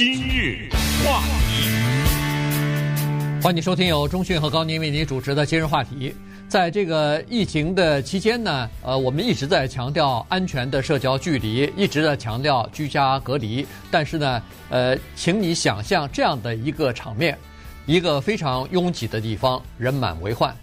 今日话题，欢迎收听由中讯和高宁为您主持的今日话题。在这个疫情的期间呢，呃，我们一直在强调安全的社交距离，一直在强调居家隔离。但是呢，呃，请你想象这样的一个场面：一个非常拥挤的地方，人满为患。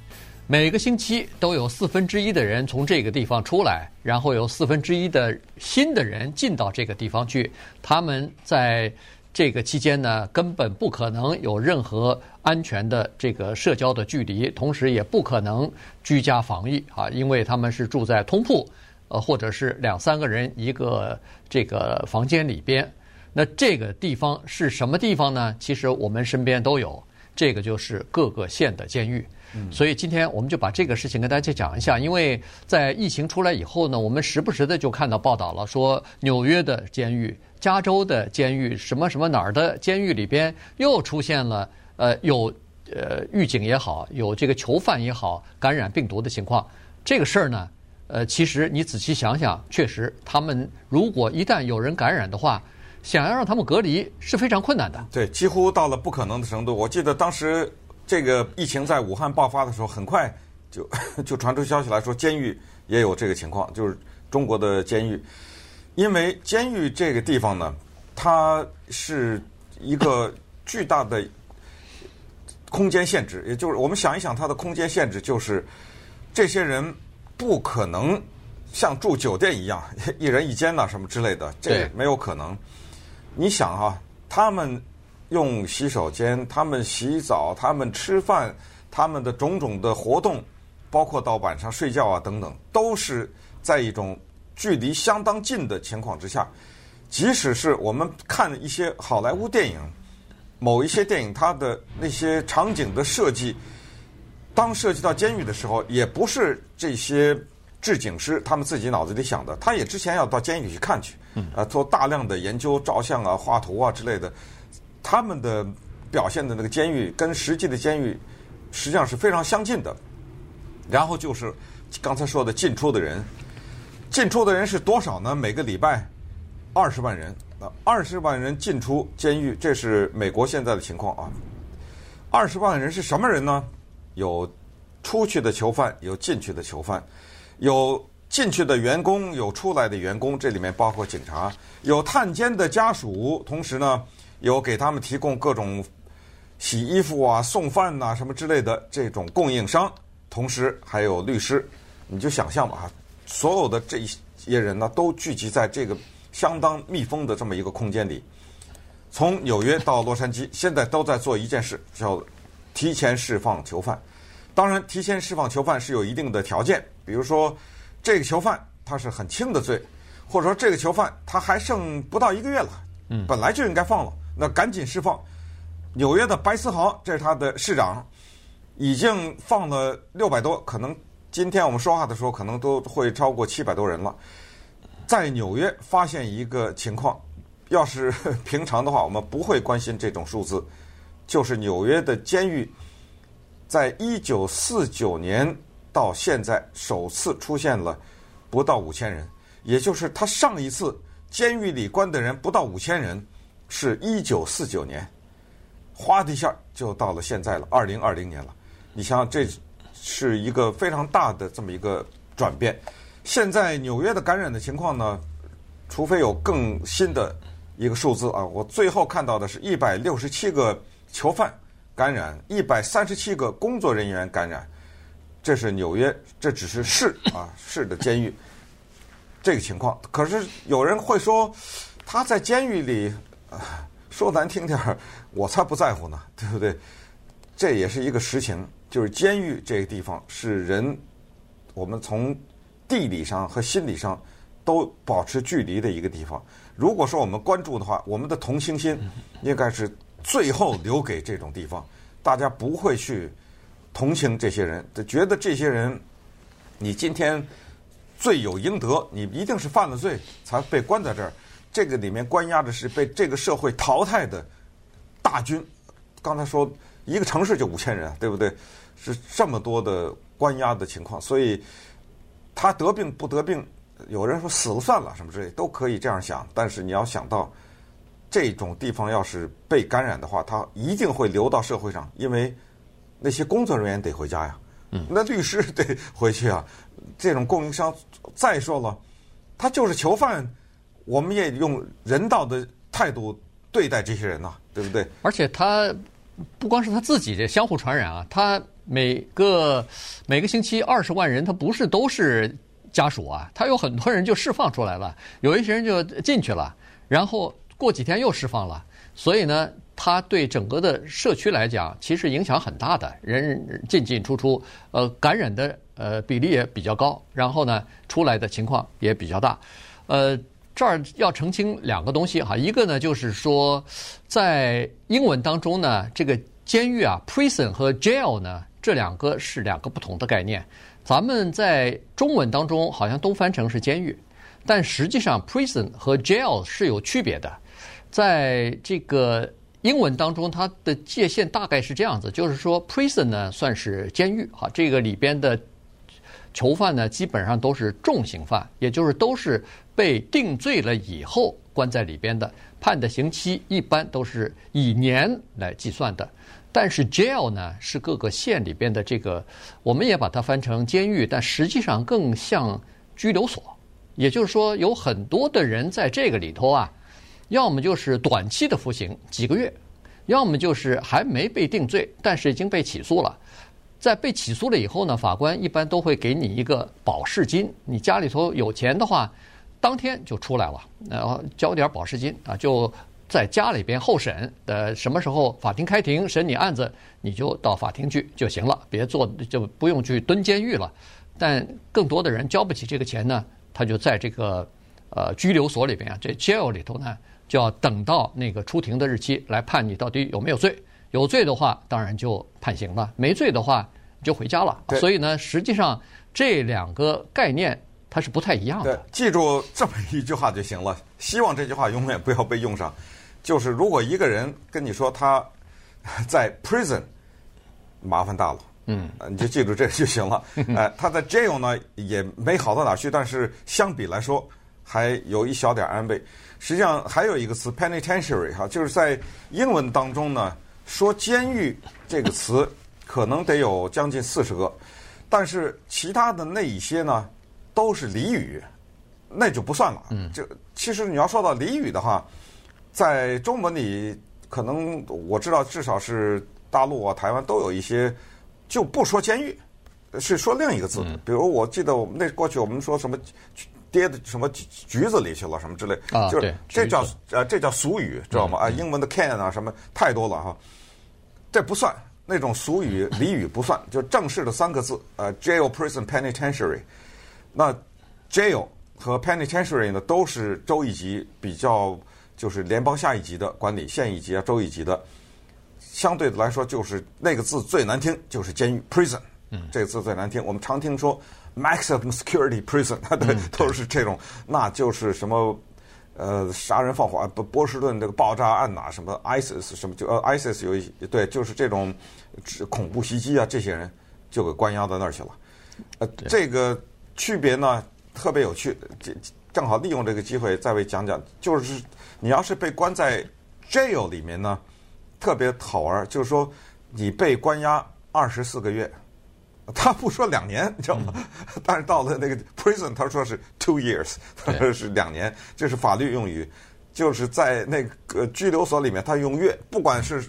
每个星期都有四分之一的人从这个地方出来，然后有四分之一的新的人进到这个地方去。他们在这个期间呢，根本不可能有任何安全的这个社交的距离，同时也不可能居家防疫啊，因为他们是住在通铺，呃，或者是两三个人一个这个房间里边。那这个地方是什么地方呢？其实我们身边都有，这个就是各个县的监狱。所以今天我们就把这个事情跟大家讲一下，因为在疫情出来以后呢，我们时不时的就看到报道了，说纽约的监狱、加州的监狱、什么什么哪儿的监狱里边又出现了呃有呃狱警也好，有这个囚犯也好感染病毒的情况。这个事儿呢，呃，其实你仔细想想，确实他们如果一旦有人感染的话，想要让他们隔离是非常困难的。对，几乎到了不可能的程度。我记得当时。这个疫情在武汉爆发的时候，很快就 就传出消息来说，监狱也有这个情况，就是中国的监狱，因为监狱这个地方呢，它是一个巨大的空间限制，也就是我们想一想，它的空间限制就是这些人不可能像住酒店一样 一人一间呐什么之类的，这没有可能。你想啊，他们。用洗手间，他们洗澡，他们吃饭，他们的种种的活动，包括到晚上睡觉啊等等，都是在一种距离相当近的情况之下。即使是我们看一些好莱坞电影，某一些电影它的那些场景的设计，当涉及到监狱的时候，也不是这些制景师他们自己脑子里想的，他也之前要到监狱去看去，啊，做大量的研究、照相啊、画图啊之类的。他们的表现的那个监狱跟实际的监狱实际上是非常相近的。然后就是刚才说的进出的人，进出的人是多少呢？每个礼拜二十万人啊，二十万人进出监狱，这是美国现在的情况啊。二十万人是什么人呢？有出去的囚犯，有进去的囚犯，有进去的员工，有出来的员工，这里面包括警察，有探监的家属，同时呢。有给他们提供各种洗衣服啊、送饭呐、什么之类的这种供应商，同时还有律师，你就想象吧，所有的这些人呢，都聚集在这个相当密封的这么一个空间里。从纽约到洛杉矶，现在都在做一件事，叫提前释放囚犯。当然，提前释放囚犯是有一定的条件，比如说这个囚犯他是很轻的罪，或者说这个囚犯他还剩不到一个月了，嗯，本来就应该放了。那赶紧释放！纽约的白思豪，这是他的市长，已经放了六百多，可能今天我们说话的时候，可能都会超过七百多人了。在纽约发现一个情况，要是平常的话，我们不会关心这种数字，就是纽约的监狱，在一九四九年到现在首次出现了不到五千人，也就是他上一次监狱里关的人不到五千人。是一九四九年，哗的一下就到了现在了，二零二零年了。你想想，这是一个非常大的这么一个转变。现在纽约的感染的情况呢，除非有更新的一个数字啊，我最后看到的是一百六十七个囚犯感染，一百三十七个工作人员感染。这是纽约，这只是市啊市的监狱这个情况。可是有人会说，他在监狱里。啊，说难听点儿，我才不在乎呢，对不对？这也是一个实情，就是监狱这个地方是人，我们从地理上和心理上都保持距离的一个地方。如果说我们关注的话，我们的同情心应该是最后留给这种地方。大家不会去同情这些人，就觉得这些人，你今天罪有应得，你一定是犯了罪才被关在这儿。这个里面关押的是被这个社会淘汰的大军。刚才说一个城市就五千人，对不对？是这么多的关押的情况，所以他得病不得病，有人说死了算了什么之类，都可以这样想。但是你要想到，这种地方要是被感染的话，他一定会流到社会上，因为那些工作人员得回家呀，嗯，那律师得回去啊，这种供应商，再说了，他就是囚犯，我们也用人道的态度对待这些人呐，对不对？而且他不光是他自己的相互传染啊，他每个每个星期二十万人，他不是都是家属啊，他有很多人就释放出来了，有一些人就进去了，然后。过几天又释放了，所以呢，他对整个的社区来讲，其实影响很大的，人进进出出，呃，感染的呃比例也比较高，然后呢，出来的情况也比较大。呃，这儿要澄清两个东西哈，一个呢就是说，在英文当中呢，这个监狱啊，prison 和 jail 呢，这两个是两个不同的概念。咱们在中文当中好像都翻成是监狱，但实际上 prison 和 jail 是有区别的。在这个英文当中，它的界限大概是这样子，就是说，prison 呢算是监狱哈，这个里边的囚犯呢基本上都是重刑犯，也就是都是被定罪了以后关在里边的，判的刑期一般都是以年来计算的。但是 jail 呢是各个县里边的这个，我们也把它翻成监狱，但实际上更像拘留所，也就是说有很多的人在这个里头啊。要么就是短期的服刑几个月，要么就是还没被定罪，但是已经被起诉了。在被起诉了以后呢，法官一般都会给你一个保释金。你家里头有钱的话，当天就出来了，然后交点保释金啊，就在家里边候审的什么时候法庭开庭审你案子，你就到法庭去就行了，别做就不用去蹲监狱了。但更多的人交不起这个钱呢，他就在这个呃拘留所里边啊，这 jail 里头呢。就要等到那个出庭的日期来判你到底有没有罪，有罪的话当然就判刑了，没罪的话就回家了。所以呢，实际上这两个概念它是不太一样的。记住这么一句话就行了，希望这句话永远不要被用上。就是如果一个人跟你说他在 prison，麻烦大了，嗯，你就记住这个就行了。哎，他在 jail 呢也没好到哪去，但是相比来说还有一小点安慰。实际上还有一个词 penitentiary 哈，就是在英文当中呢，说监狱这个词可能得有将近四十个，但是其他的那一些呢都是俚语，那就不算了。嗯，就其实你要说到俚语的话，在中文里可能我知道至少是大陆啊、台湾都有一些就不说监狱，是说另一个字。比如我记得我们那过去我们说什么。跌的什么橘子里去了什么之类，啊、就是这叫呃这叫俗语，知道吗？啊，英文的 can 啊什么太多了哈，这不算那种俗语俚语不算，就正式的三个字，呃，jail、prison、penitentiary。那 jail 和 penitentiary 呢都是州一级比较就是联邦下一级的管理，县一级啊州一级的，相对的来说就是那个字最难听，就是监狱 prison，嗯，这个字最难听，我们常听说。Maximum security prison，对，都是这种，那就是什么，呃，杀人放火，不，波士顿这个爆炸案呐，什么 ISIS 什么就呃 ISIS 有一对，就是这种恐怖袭击啊，这些人就给关押到那儿去了。呃，这个区别呢特别有趣，这正好利用这个机会再为讲讲，就是你要是被关在 jail 里面呢，特别好玩，就是说你被关押二十四个月。他不说两年，你知道吗？嗯、但是到了那个 prison，他说是 two years，他说是两年，这是法律用语。就是在那个拘留所里面，他用月，不管是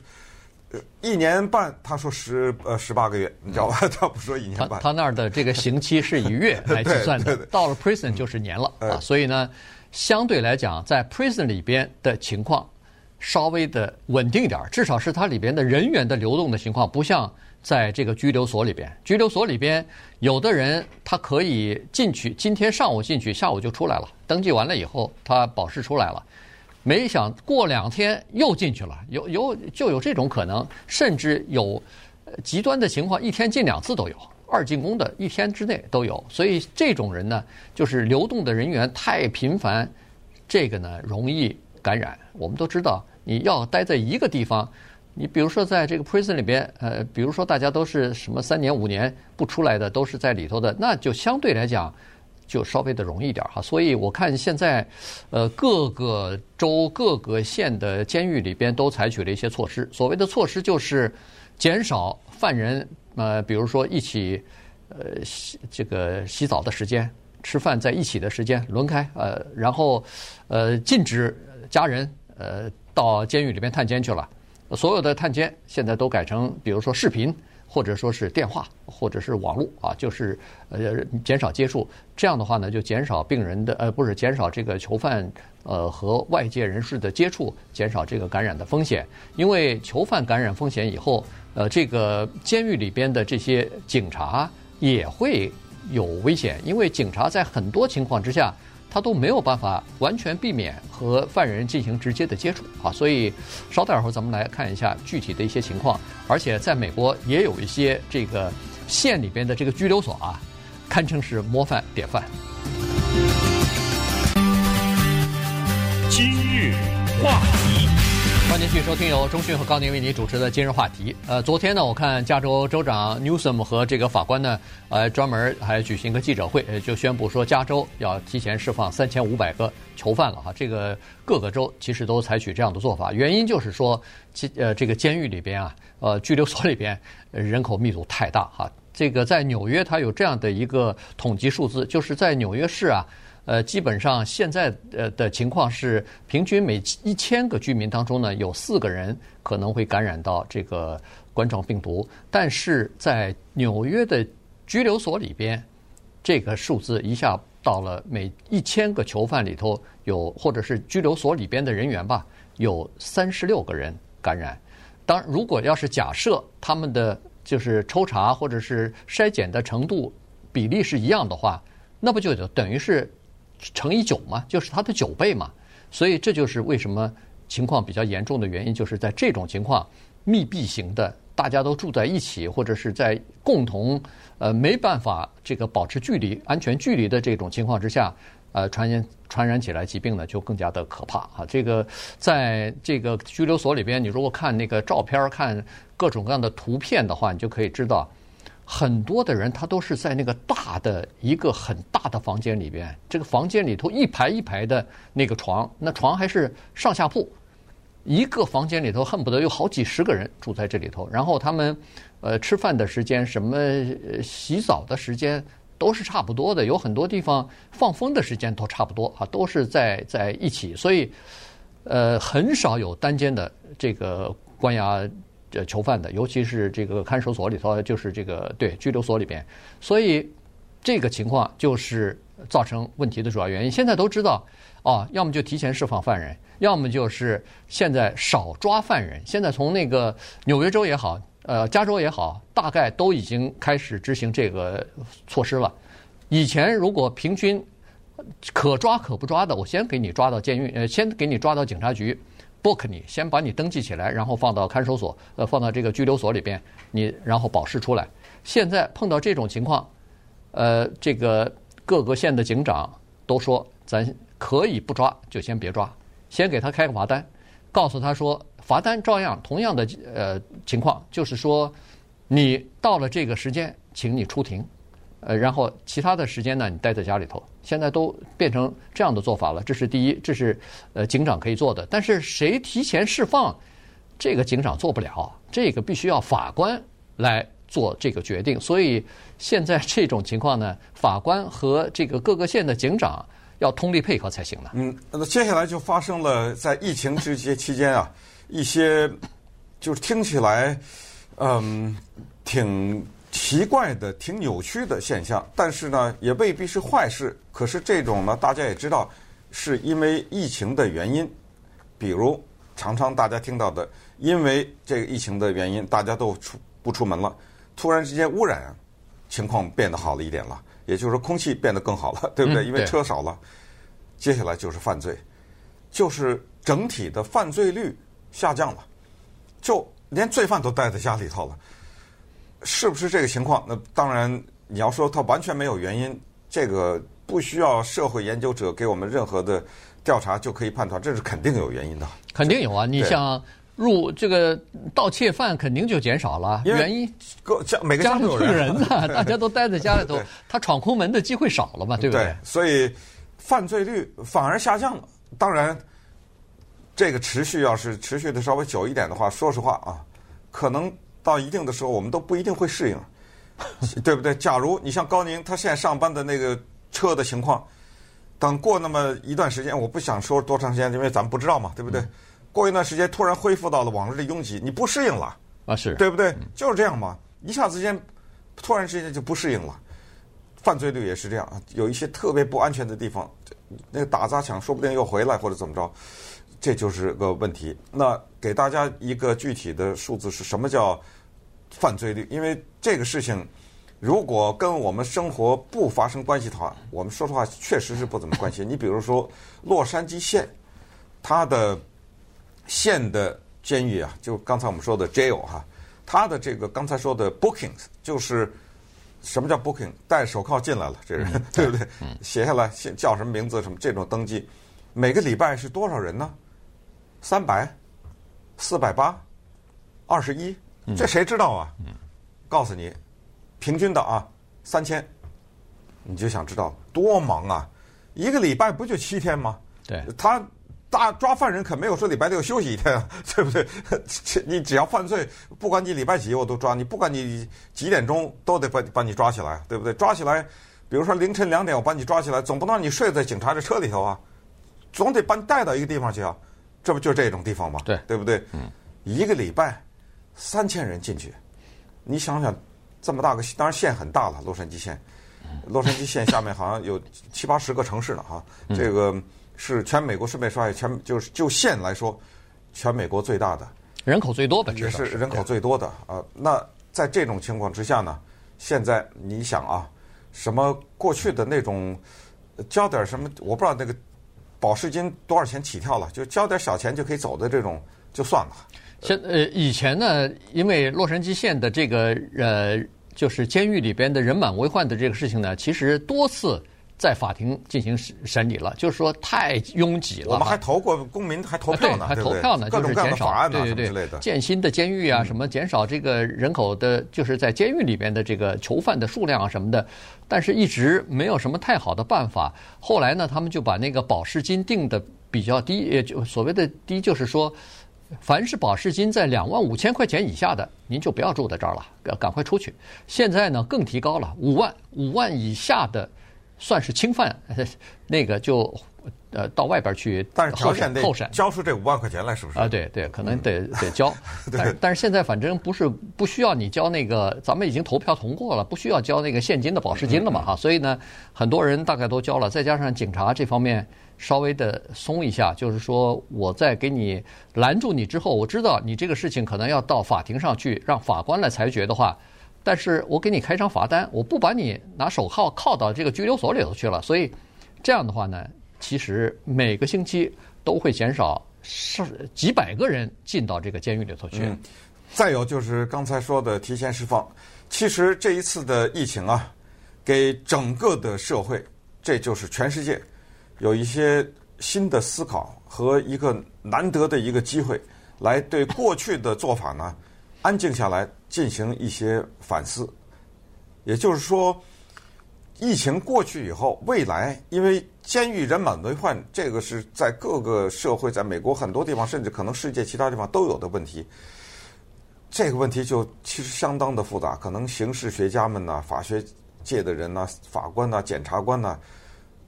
一年半，他说十呃十八个月，你知道吧？他不说一年半。他他那儿的这个刑期是以月来计 算的，对对对，到了 prison 就是年了、嗯、啊。所以呢，相对来讲，在 prison 里边的情况稍微的稳定一点，至少是它里边的人员的流动的情况不像。在这个拘留所里边，拘留所里边，有的人他可以进去，今天上午进去，下午就出来了。登记完了以后，他保释出来了。没想过两天又进去了，有有就有这种可能，甚至有极端的情况，一天进两次都有，二进宫的一天之内都有。所以这种人呢，就是流动的人员太频繁，这个呢容易感染。我们都知道，你要待在一个地方。你比如说，在这个 prison 里边，呃，比如说大家都是什么三年五年不出来的，都是在里头的，那就相对来讲，就稍微的容易点哈。所以我看现在，呃，各个州各个县的监狱里边都采取了一些措施。所谓的措施就是减少犯人呃，比如说一起呃洗这个洗澡的时间。吃饭在一起的时间轮开，呃，然后，呃，禁止家人呃到监狱里边探监去了。所有的探监现在都改成，比如说视频，或者说是电话，或者是网络啊，就是呃减少接触。这样的话呢，就减少病人的呃不是减少这个囚犯呃和外界人士的接触，减少这个感染的风险。因为囚犯感染风险以后，呃，这个监狱里边的这些警察也会。有危险，因为警察在很多情况之下，他都没有办法完全避免和犯人进行直接的接触啊。所以，稍待会儿咱们来看一下具体的一些情况。而且，在美国也有一些这个县里边的这个拘留所啊，堪称是模范典范。今日话题。继续收听由中讯和高宁为您主持的今日话题。呃，昨天呢，我看加州州长 Newsom 和这个法官呢，呃，专门还举行一个记者会，就宣布说加州要提前释放三千五百个囚犯了哈。这个各个州其实都采取这样的做法，原因就是说，呃，这个监狱里边啊，呃，拘留所里边人口密度太大哈。这个在纽约，它有这样的一个统计数字，就是在纽约市啊。呃，基本上现在呃的情况是，平均每一千个居民当中呢，有四个人可能会感染到这个冠状病毒。但是在纽约的拘留所里边，这个数字一下到了每一千个囚犯里头有，或者是拘留所里边的人员吧，有三十六个人感染。当如果要是假设他们的就是抽查或者是筛检的程度比例是一样的话，那不就等于是？乘以九嘛，就是它的九倍嘛，所以这就是为什么情况比较严重的原因，就是在这种情况密闭型的，大家都住在一起，或者是在共同呃没办法这个保持距离、安全距离的这种情况之下，呃传染传染起来疾病呢就更加的可怕啊！这个在这个拘留所里边，你如果看那个照片、看各种各样的图片的话，你就可以知道。很多的人他都是在那个大的一个很大的房间里边，这个房间里头一排一排的那个床，那床还是上下铺，一个房间里头恨不得有好几十个人住在这里头。然后他们呃吃饭的时间、什么洗澡的时间都是差不多的，有很多地方放风的时间都差不多啊，都是在在一起，所以呃很少有单间的这个关押。这囚犯的，尤其是这个看守所里头，就是这个对拘留所里边，所以这个情况就是造成问题的主要原因。现在都知道，哦，要么就提前释放犯人，要么就是现在少抓犯人。现在从那个纽约州也好，呃，加州也好，大概都已经开始执行这个措施了。以前如果平均可抓可不抓的，我先给你抓到监狱，呃，先给你抓到警察局。Book 你，先把你登记起来，然后放到看守所，呃，放到这个拘留所里边，你然后保释出来。现在碰到这种情况，呃，这个各个县的警长都说，咱可以不抓，就先别抓，先给他开个罚单，告诉他说，罚单照样同样的呃情况，就是说，你到了这个时间，请你出庭。呃，然后其他的时间呢，你待在家里头。现在都变成这样的做法了，这是第一，这是呃警长可以做的。但是谁提前释放，这个警长做不了，这个必须要法官来做这个决定。所以现在这种情况呢，法官和这个各个县的警长要通力配合才行呢。嗯，那接下来就发生了在疫情这些期间啊，一些就是听起来嗯挺。奇怪的、挺扭曲的现象，但是呢，也未必是坏事。可是这种呢，大家也知道，是因为疫情的原因。比如，常常大家听到的，因为这个疫情的原因，大家都出不出门了，突然之间污染情况变得好了一点了，也就是说，空气变得更好了，对不对？因为车少了，接下来就是犯罪，就是整体的犯罪率下降了，就连罪犯都待在家里头了。是不是这个情况？那当然，你要说它完全没有原因，这个不需要社会研究者给我们任何的调查就可以判断，这是肯定有原因的。肯定有啊！你像入这个盗窃犯肯定就减少了。原因各家每个家都有人呢，大家都待在家里头，他闯空门的机会少了嘛，对不对？对，所以犯罪率反而下降了。当然，这个持续要是持续的稍微久一点的话，说实话啊，可能到一定的时候，我们都不一定会适应，对不对？假如你像高宁他现在上班的那个车的情况，等过那么一段时间，我不想说多长时间，因为咱们不知道嘛，对不对？嗯、过一段时间突然恢复到了往日的拥挤，你不适应了啊？是对不对？就是这样嘛，一下子间突然之间就不适应了。犯罪率也是这样，有一些特别不安全的地方，那个打砸抢说不定又回来或者怎么着。这就是个问题。那给大家一个具体的数字是什么叫犯罪率？因为这个事情如果跟我们生活不发生关系的话，我们说实话确实是不怎么关心。你比如说洛杉矶县，它的县的监狱啊，就刚才我们说的 jail 哈，它的这个刚才说的 bookings 就是什么叫 booking？戴手铐进来了，这人 对不对？写下来叫什么名字什么这种登记，每个礼拜是多少人呢？三百、四百八、二十一，这谁知道啊？嗯、告诉你，平均的啊，三千，你就想知道多忙啊？一个礼拜不就七天吗？对，他大抓犯人可没有说礼拜六休息一天啊，对不对？你只要犯罪，不管你礼拜几我都抓你，不管你几点钟都得把把你抓起来，对不对？抓起来，比如说凌晨两点我把你抓起来，总不能让你睡在警察的车里头啊，总得把你带到一个地方去啊。这不就这种地方吗？对，对不对？嗯，一个礼拜三千人进去，你想想，这么大个，当然县很大了，洛杉矶县。洛杉矶县下面好像有七八十个城市了哈。这个是全美国，顺便说一下，全就是就县来说，全美国最大的，人口最多的，也是人口最多的啊。那在这种情况之下呢，现在你想啊，什么过去的那种交点什么，我不知道那个。保释金多少钱起跳了？就交点小钱就可以走的这种就算了。现呃以前呢，因为洛杉矶县的这个呃，就是监狱里边的人满为患的这个事情呢，其实多次在法庭进行审审理了，就是说太拥挤了。我们还投过公民还投票呢，还投票呢，就是减少对对对建新的监狱啊，什么减少这个人口的，就是在监狱里边的这个囚犯的数量啊什么的。但是一直没有什么太好的办法。后来呢，他们就把那个保释金定的比较低，也就所谓的低，就是说，凡是保释金在两万五千块钱以下的，您就不要住在这儿了，赶快出去。现在呢，更提高了，五万，五万以下的算是侵犯，那个就。呃，到外边去，但是条件得交出这五万块钱来，是不是？啊，对对，可能得得交。但是但是现在反正不是不需要你交那个，咱们已经投票通过了，不需要交那个现金的保释金了嘛哈。所以呢，很多人大概都交了，再加上警察这方面稍微的松一下，就是说我在给你拦住你之后，我知道你这个事情可能要到法庭上去让法官来裁决的话，但是我给你开张罚单，我不把你拿手铐铐到这个拘留所里头去了。所以这样的话呢。其实每个星期都会减少上几百个人进到这个监狱里头去。嗯，再有就是刚才说的提前释放。其实这一次的疫情啊，给整个的社会，这就是全世界有一些新的思考和一个难得的一个机会，来对过去的做法呢，安静下来进行一些反思。也就是说。疫情过去以后，未来因为监狱人满为患，这个是在各个社会，在美国很多地方，甚至可能世界其他地方都有的问题。这个问题就其实相当的复杂，可能刑事学家们呐、法学界的人呐、法官呐、检察官呐，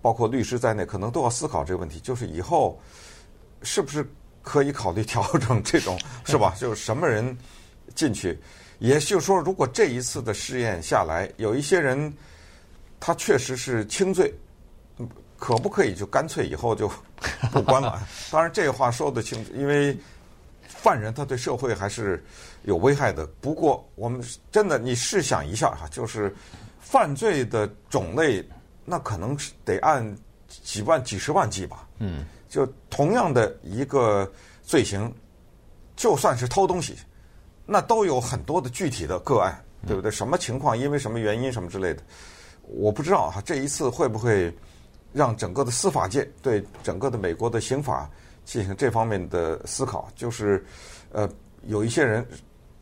包括律师在内，可能都要思考这个问题，就是以后是不是可以考虑调整这种，是吧？就是什么人进去，也就是说，如果这一次的试验下来，有一些人。他确实是轻罪，可不可以就干脆以后就 不关了？当然，这话说得清，因为犯人他对社会还是有危害的。不过，我们真的，你试想一下哈，就是犯罪的种类，那可能是得按几万、几十万计吧。嗯，就同样的一个罪行，就算是偷东西，那都有很多的具体的个案，对不对？什么情况？因为什么原因？什么之类的。我不知道哈，这一次会不会让整个的司法界对整个的美国的刑法进行这方面的思考？就是呃，有一些人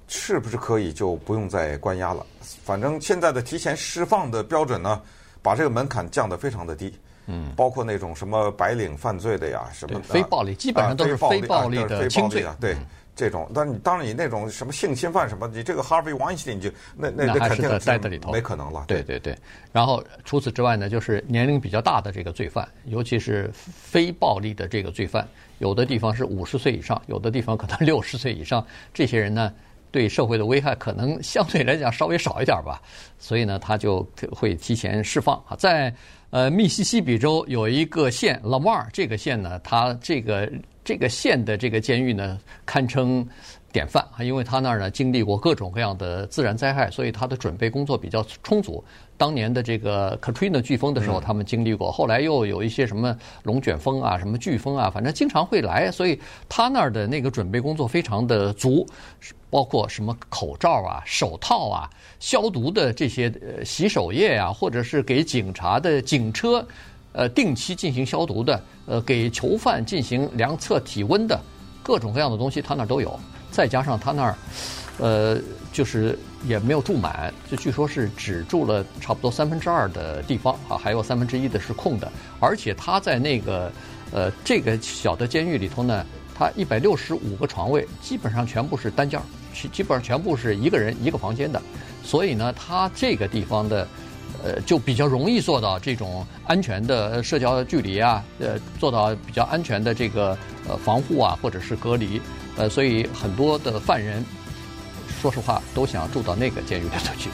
是不是可以就不用再关押了？反正现在的提前释放的标准呢，把这个门槛降得非常的低。嗯，包括那种什么白领犯罪的呀，什么非暴力，基本上都是非暴力的轻罪啊。对，这种，但你当然你那种什么性侵犯什么，你这个 Harvey Weinstein 就那那那肯定在待在里头，没可能了。对对对。然后除此之外呢，就是年龄比较大的这个罪犯，尤其是非暴力的这个罪犯，有的地方是五十岁以上，有的地方可能六十岁以上，这些人呢，对社会的危害可能相对来讲稍微少一点吧，所以呢，他就会提前释放啊，在。呃，密西西比州有一个县 Lamar，这个县呢，它这个这个县的这个监狱呢，堪称典范啊，因为他那儿呢经历过各种各样的自然灾害，所以他的准备工作比较充足。当年的这个 Katrina 飓风的时候，他们经历过，后来又有一些什么龙卷风啊、什么飓风啊，反正经常会来，所以他那儿的那个准备工作非常的足。包括什么口罩啊、手套啊、消毒的这些呃洗手液啊，或者是给警察的警车，呃定期进行消毒的，呃给囚犯进行量测体温的，各种各样的东西他那儿都有。再加上他那儿，呃就是也没有住满，就据说是只住了差不多三分之二的地方啊，还有三分之一的是空的。而且他在那个呃这个小的监狱里头呢，他一百六十五个床位基本上全部是单间儿。基本上全部是一个人一个房间的，所以呢，他这个地方的，呃，就比较容易做到这种安全的社交距离啊，呃，做到比较安全的这个呃防护啊，或者是隔离，呃，所以很多的犯人，说实话都想住到那个监狱里头去。